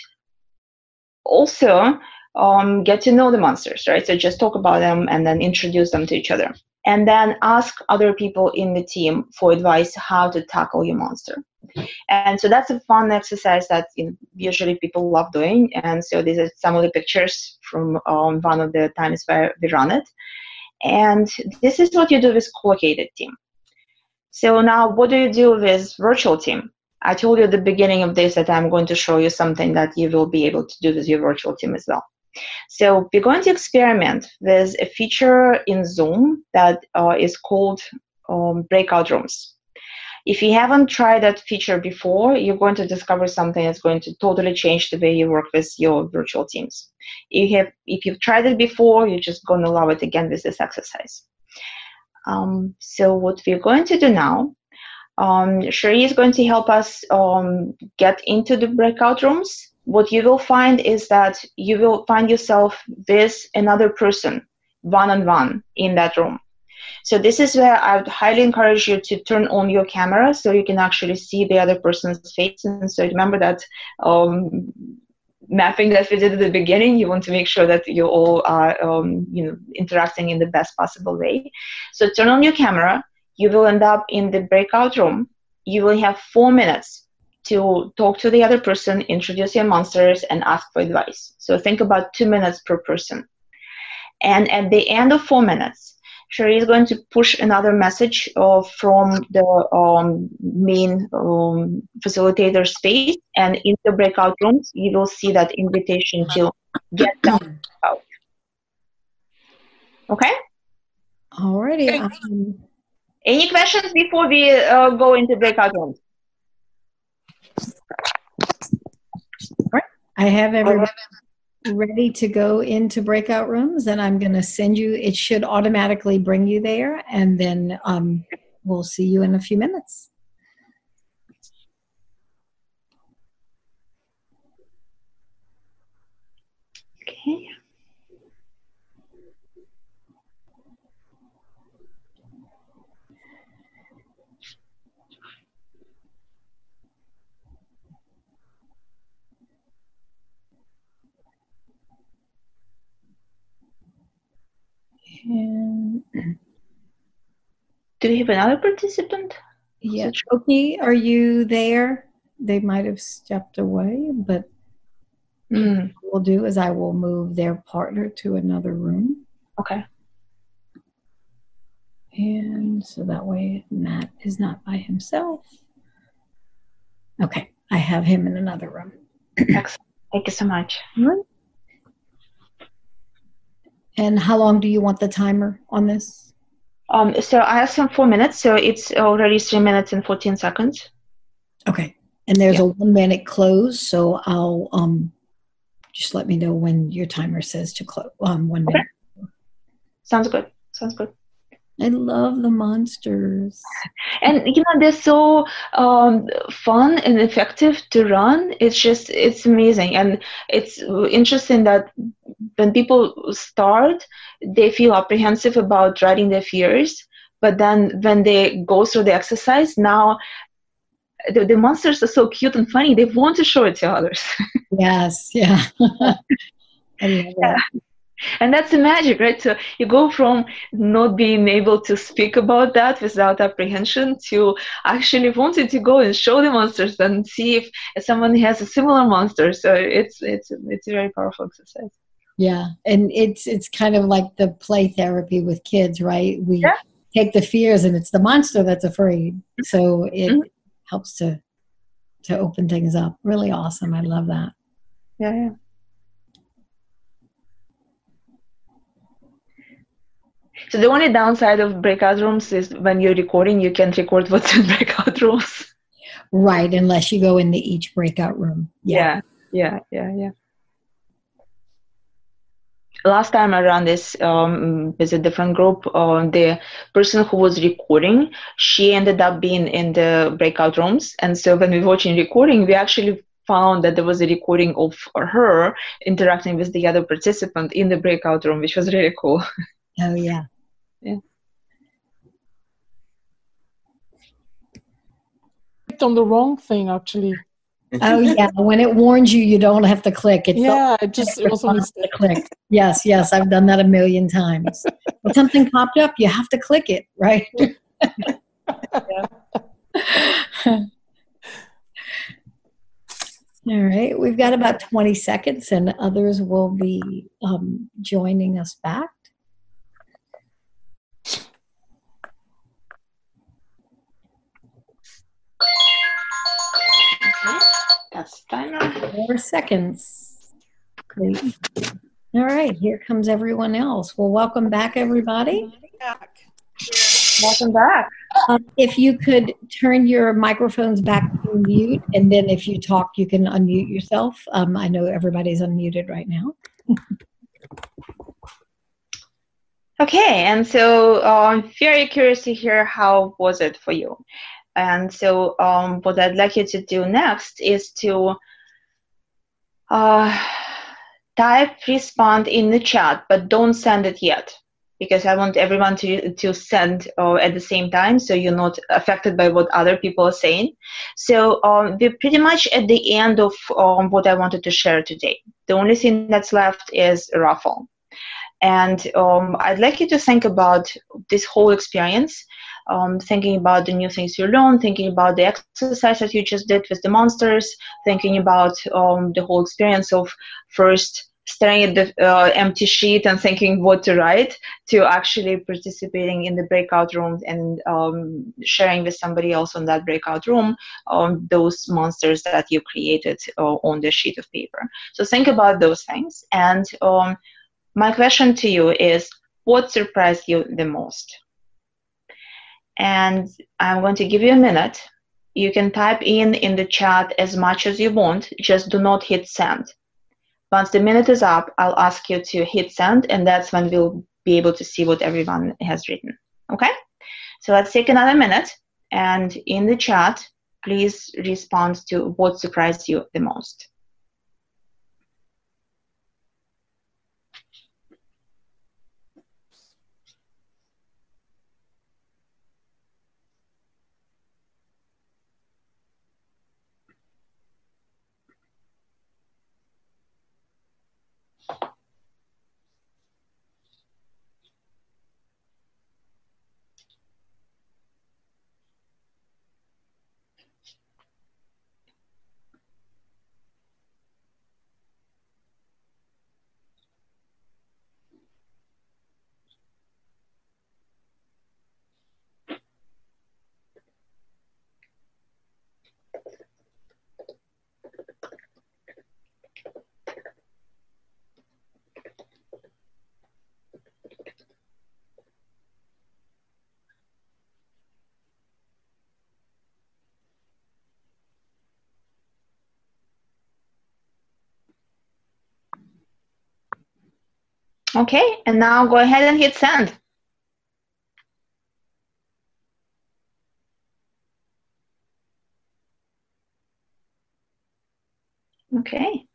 also um, get to know the monsters, right? So just talk about them and then introduce them to each other. And then ask other people in the team for advice how to tackle your monster. And so that's a fun exercise that you know, usually people love doing. And so these are some of the pictures from um, one of the times where we run it. And this is what you do with co-located team. So now what do you do with virtual team? I told you at the beginning of this that I'm going to show you something that you will be able to do with your virtual team as well. So we're going to experiment with a feature in Zoom that uh, is called um, breakout rooms. If you haven't tried that feature before, you're going to discover something that's going to totally change the way you work with your virtual teams. If, you have, if you've tried it before, you're just going to love it again with this exercise. Um, so what we're going to do now, um, Sherry is going to help us um, get into the breakout rooms what you will find is that you will find yourself with another person one on one in that room. So this is where I would highly encourage you to turn on your camera so you can actually see the other person's face. And so remember that um, mapping that we did at the beginning. You want to make sure that you all are um, you know interacting in the best possible way. So turn on your camera. You will end up in the breakout room. You will have four minutes to talk to the other person, introduce your monsters, and ask for advice. So think about two minutes per person. And at the end of four minutes, Sherry is going to push another message uh, from the um, main um, facilitator space, and in the breakout rooms, you will see that invitation to get them out. Okay? Alrighty. Um, Any questions before we uh, go into breakout rooms? I have everyone ready to go into breakout rooms, and I'm going to send you. It should automatically bring you there, and then um, we'll see you in a few minutes. Okay. And (clears throat) do we have another participant? Yeah. Okay, are you there? They might have stepped away, but mm. what we'll do is I will move their partner to another room. Okay. And so that way Matt is not by himself. Okay, I have him in another room. (clears throat) Excellent. Thank you so much. And how long do you want the timer on this? Um, so I have some four minutes, so it's already three minutes and 14 seconds. Okay. And there's yeah. a one minute close, so I'll um, just let me know when your timer says to close. Um, one okay. minute. Sounds good. Sounds good. I love the monsters. And you know they're so um, fun and effective to run. It's just it's amazing, and it's interesting that when people start, they feel apprehensive about writing their fears. But then when they go through the exercise, now the, the monsters are so cute and funny. They want to show it to others. (laughs) yes, yeah. (laughs) yeah and that's the magic right? So you go from not being able to speak about that without apprehension to actually wanting to go and show the monsters and see if someone has a similar monster. So it's it's it's a very powerful exercise. Yeah. And it's it's kind of like the play therapy with kids right? We yeah. take the fears and it's the monster that's afraid. So it mm-hmm. helps to to open things up. Really awesome. I love that. Yeah yeah So the only downside of breakout rooms is when you're recording, you can't record what's in (laughs) breakout rooms. Right, unless you go into each breakout room. Yeah, yeah, yeah, yeah. yeah. Last time I ran this um, with a different group, uh, the person who was recording, she ended up being in the breakout rooms. And so when we were watching recording, we actually found that there was a recording of her interacting with the other participant in the breakout room, which was really cool. (laughs) Oh yeah. Yeah. Clicked on the wrong thing actually. oh (laughs) yeah, when it warns you, you don't have to click. It's yeah, it just it was to click. Yes, yes, I've done that a million times. (laughs) when something popped up, you have to click it, right? (laughs) All right, we've got about 20 seconds, and others will be um, joining us back. That's timer. Four seconds. Great. All right, here comes everyone else. Well, welcome back, everybody. Welcome back. Um, if you could turn your microphones back to mute, and then if you talk, you can unmute yourself. Um, I know everybody's unmuted right now. okay, and so I'm uh, very curious to hear how was it for you. And so um, what I'd like you to do next is to uh, type respond in the chat, but don't send it yet because I want everyone to, to send uh, at the same time so you're not affected by what other people are saying. So um, we're pretty much at the end of um, what I wanted to share today. The only thing that's left is raffle. And um, I'd like you to think about this whole experience um, thinking about the new things you learned, thinking about the exercise that you just did with the monsters, thinking about um, the whole experience of first staring at the uh, empty sheet and thinking what to write to actually participating in the breakout rooms and um, sharing with somebody else on that breakout room um, those monsters that you created uh, on the sheet of paper. So think about those things and um, my question to you is what surprised you the most and I'm going to give you a minute. You can type in in the chat as much as you want, just do not hit send. Once the minute is up, I'll ask you to hit send, and that's when we'll be able to see what everyone has written. Okay? So let's take another minute, and in the chat, please respond to what surprised you the most. Okay, and now go ahead and hit send. Okay.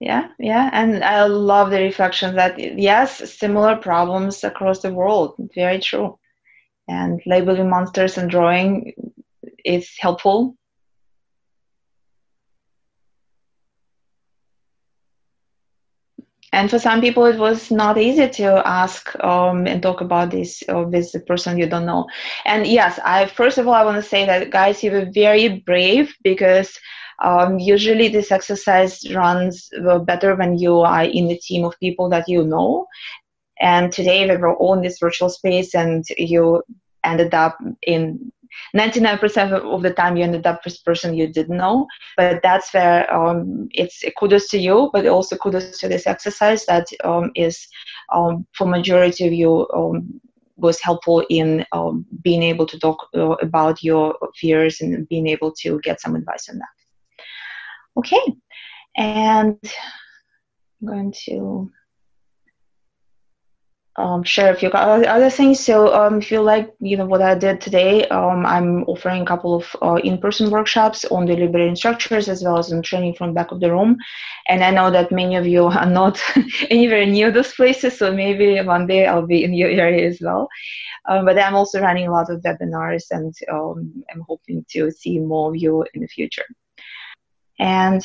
Yeah, yeah, and I love the reflection that yes, similar problems across the world. Very true and labeling monsters and drawing is helpful. And for some people, it was not easy to ask um, and talk about this with the person you don't know. And yes, I first of all I want to say that guys, you were very brave because um, usually this exercise runs better when you are in a team of people that you know and today we were all in this virtual space and you ended up in 99% of the time you ended up with a person you didn't know. But that's where um, it's kudos to you but also kudos to this exercise that um, is um, for majority of you um, was helpful in um, being able to talk uh, about your fears and being able to get some advice on that. Okay. And i'm going to um, share a few other things. So um, if you like, you know, what I did today, um, I'm offering a couple of uh, in-person workshops on the liberating structures as well as on training from back of the room. And I know that many of you (laughs) are not (laughs) anywhere near those places, so maybe one day I'll be in your area as well. Um, but I'm also running a lot of webinars, and um, I'm hoping to see more of you in the future. And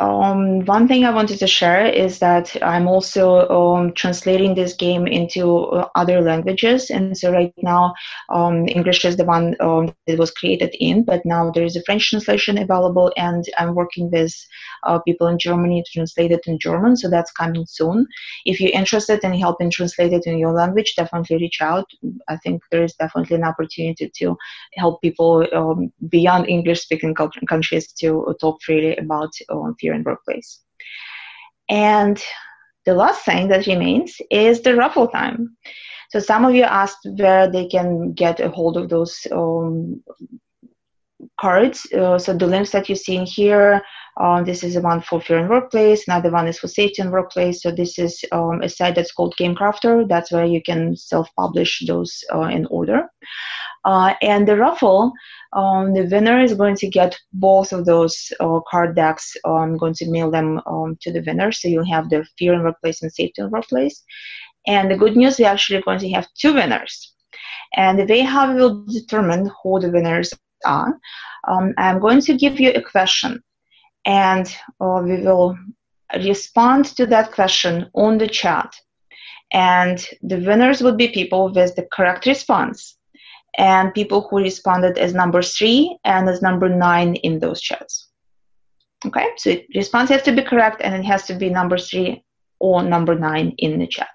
um, one thing I wanted to share is that I'm also um, translating this game into uh, other languages. And so right now, um, English is the one um, that was created in, but now there is a French translation available, and I'm working with uh, people in Germany to translate it in German. So that's coming soon. If you're interested in helping translate it in your language, definitely reach out. I think there is definitely an opportunity to help people um, beyond English speaking countries to talk freely about um, fear in workplace. And the last thing that remains is the raffle time. So some of you asked where they can get a hold of those um, cards. Uh, so the links that you see in here, uh, this is one for Fear in Workplace. Another one is for Safety in Workplace. So this is um, a site that's called Game Crafter. That's where you can self-publish those uh, in order. Uh, and the raffle, um, the winner is going to get both of those uh, card decks. I'm going to mail them um, to the winner, so you'll have the Fear in Workplace and Safety in Workplace. And the good news, we're actually going to have two winners. And the way how we will determine who the winners are, um, I'm going to give you a question, and uh, we will respond to that question on the chat. And the winners would be people with the correct response and people who responded as number three and as number nine in those chats. Okay, so response has to be correct and it has to be number three or number nine in the chat.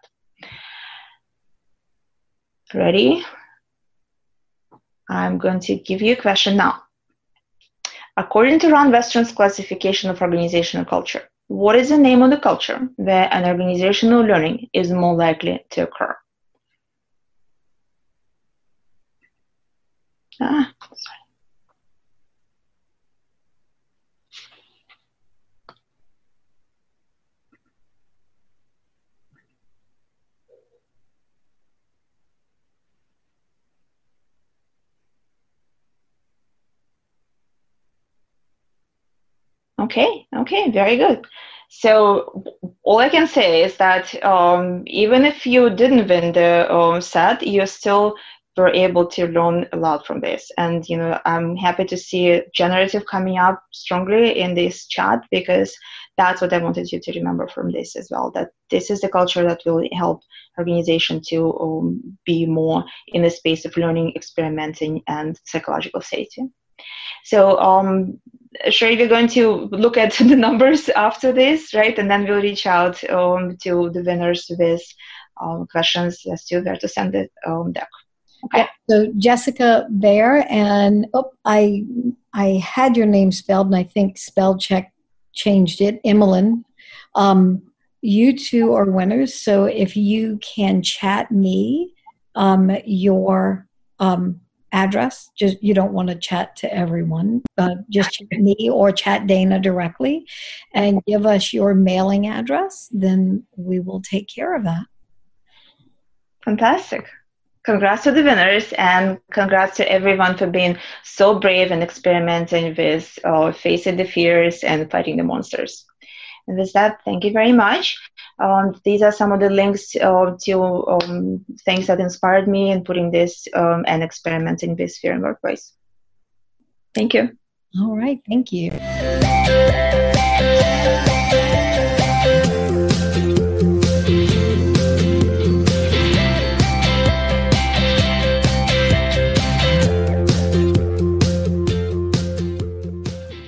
Ready? I'm going to give you a question now. According to Ron Westrum's classification of organizational culture, what is the name of the culture where an organizational learning is more likely to occur? Ah. Okay, okay, very good. So all I can say is that um, even if you didn't win the um, set, you still were able to learn a lot from this. And you know, I'm happy to see generative coming up strongly in this chat because that's what I wanted you to remember from this as well. That this is the culture that will help organization to um, be more in the space of learning, experimenting, and psychological safety. So, um, sure, we're going to look at (laughs) the numbers after this, right? And then we'll reach out um, to the winners with um, questions as to where to send the um, deck. Okay. So Jessica Bear and oh, I I had your name spelled and I think spell check changed it. Emmeline. Um, you two are winners. So if you can chat me um, your um, address, just you don't want to chat to everyone, uh, just chat me or chat Dana directly, and give us your mailing address, then we will take care of that. Fantastic congrats to the winners and congrats to everyone for being so brave and experimenting with uh, facing the fears and fighting the monsters. And with that, thank you very much. Um, these are some of the links uh, to um, things that inspired me in putting this um, and experimenting with fear in workplace. Thank you. All right, thank you.